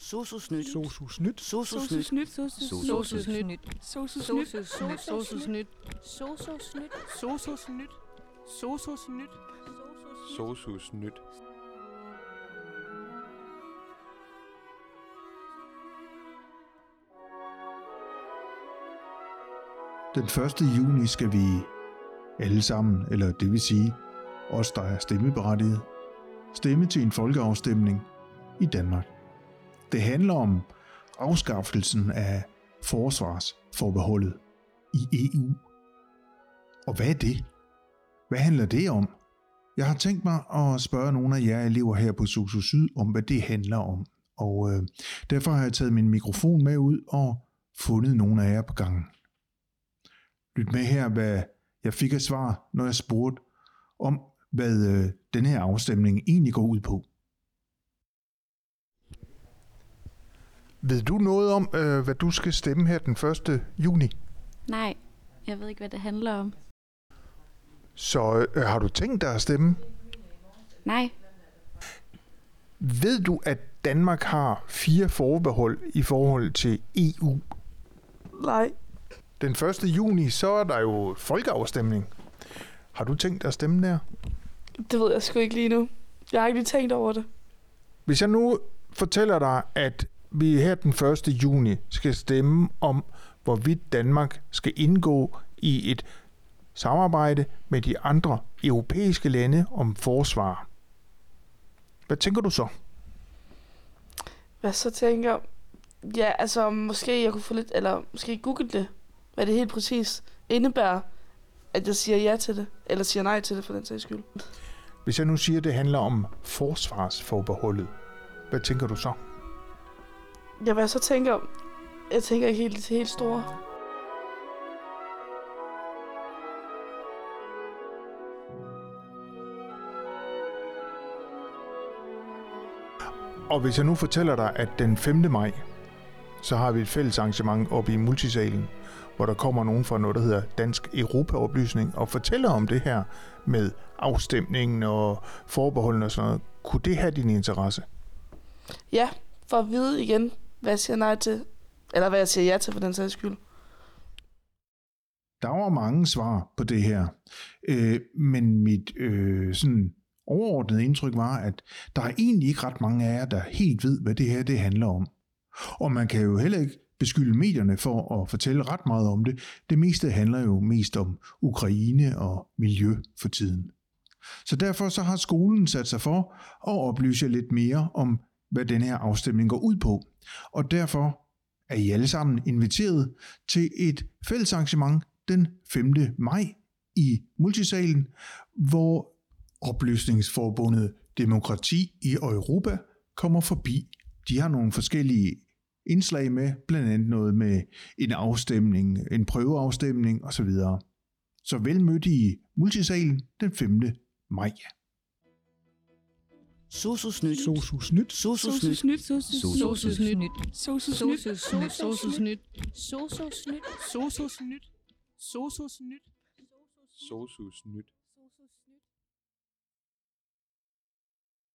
Sosusnyt. Sosusnyt. Sosusnyt. Sosusnyt. Sosusnyt. Sosusnyt. Sosusnyt. Sosusnyt. Sosusnyt. Sosusnyt. Sosusnyt. Den 1. juni skal vi alle sammen, eller det vil sige os, der er stemmeberettiget, stemme til en folkeafstemning i Danmark. Det handler om afskaffelsen af forsvarsforbeholdet i EU. Og hvad er det? Hvad handler det om? Jeg har tænkt mig at spørge nogle af jer elever her på Sosu Syd om, hvad det handler om. Og øh, derfor har jeg taget min mikrofon med ud og fundet nogle af jer på gangen. Lyt med her, hvad jeg fik af svar, når jeg spurgte om, hvad øh, den her afstemning egentlig går ud på. Ved du noget om, øh, hvad du skal stemme her den 1. juni? Nej, jeg ved ikke, hvad det handler om. Så øh, har du tænkt dig at stemme? Nej, Ved du, at Danmark har fire forbehold i forhold til EU? Nej, Den 1. juni, så er der jo folkeafstemning. Har du tænkt dig at stemme der? det ved jeg sgu ikke lige nu. Jeg har ikke lige tænkt over det. Hvis jeg nu fortæller dig, at vi her den 1. juni skal stemme om, hvorvidt Danmark skal indgå i et samarbejde med de andre europæiske lande om forsvar. Hvad tænker du så? Hvad så tænker jeg? Ja, altså måske jeg kunne få lidt, eller måske google det, hvad det helt præcis indebærer, at jeg siger ja til det, eller siger nej til det for den sags skyld. Hvis jeg nu siger, at det handler om forsvarsforbeholdet, hvad tænker du så? Ja, hvad jeg så tænker, jeg tænker ikke helt det helt store. Og hvis jeg nu fortæller dig, at den 5. maj, så har vi et fælles arrangement oppe i multisalen, hvor der kommer nogen fra noget, der hedder Dansk Europaoplysning, og fortæller om det her med afstemningen og forbeholdene og sådan noget. Kunne det have din interesse? Ja, for at vide igen, hvad jeg siger nej til, eller hvad jeg siger ja til for den sags skyld. Der var mange svar på det her, øh, men mit øh, sådan overordnede indtryk var, at der er egentlig ikke ret mange af jer, der helt ved, hvad det her det handler om. Og man kan jo heller ikke beskylde medierne for at fortælle ret meget om det. Det meste handler jo mest om Ukraine og miljø for tiden. Så derfor så har skolen sat sig for at oplyse lidt mere om, hvad den her afstemning går ud på. Og derfor er I alle sammen inviteret til et fælles arrangement den 5. maj i Multisalen, hvor Opløsningsforbundet Demokrati i Europa kommer forbi. De har nogle forskellige indslag med, blandt andet noget med en afstemning, en prøveafstemning osv. Så vel mødt i Multisalen den 5. maj. Sosusnyt. Sosusnyt. Sosusnyt. Sosusnyt. Sosusnyt. Sosusnyt. Sosusnyt. Sosusnyt. Sosusnyt. Sosusnyt. Sosusnyt.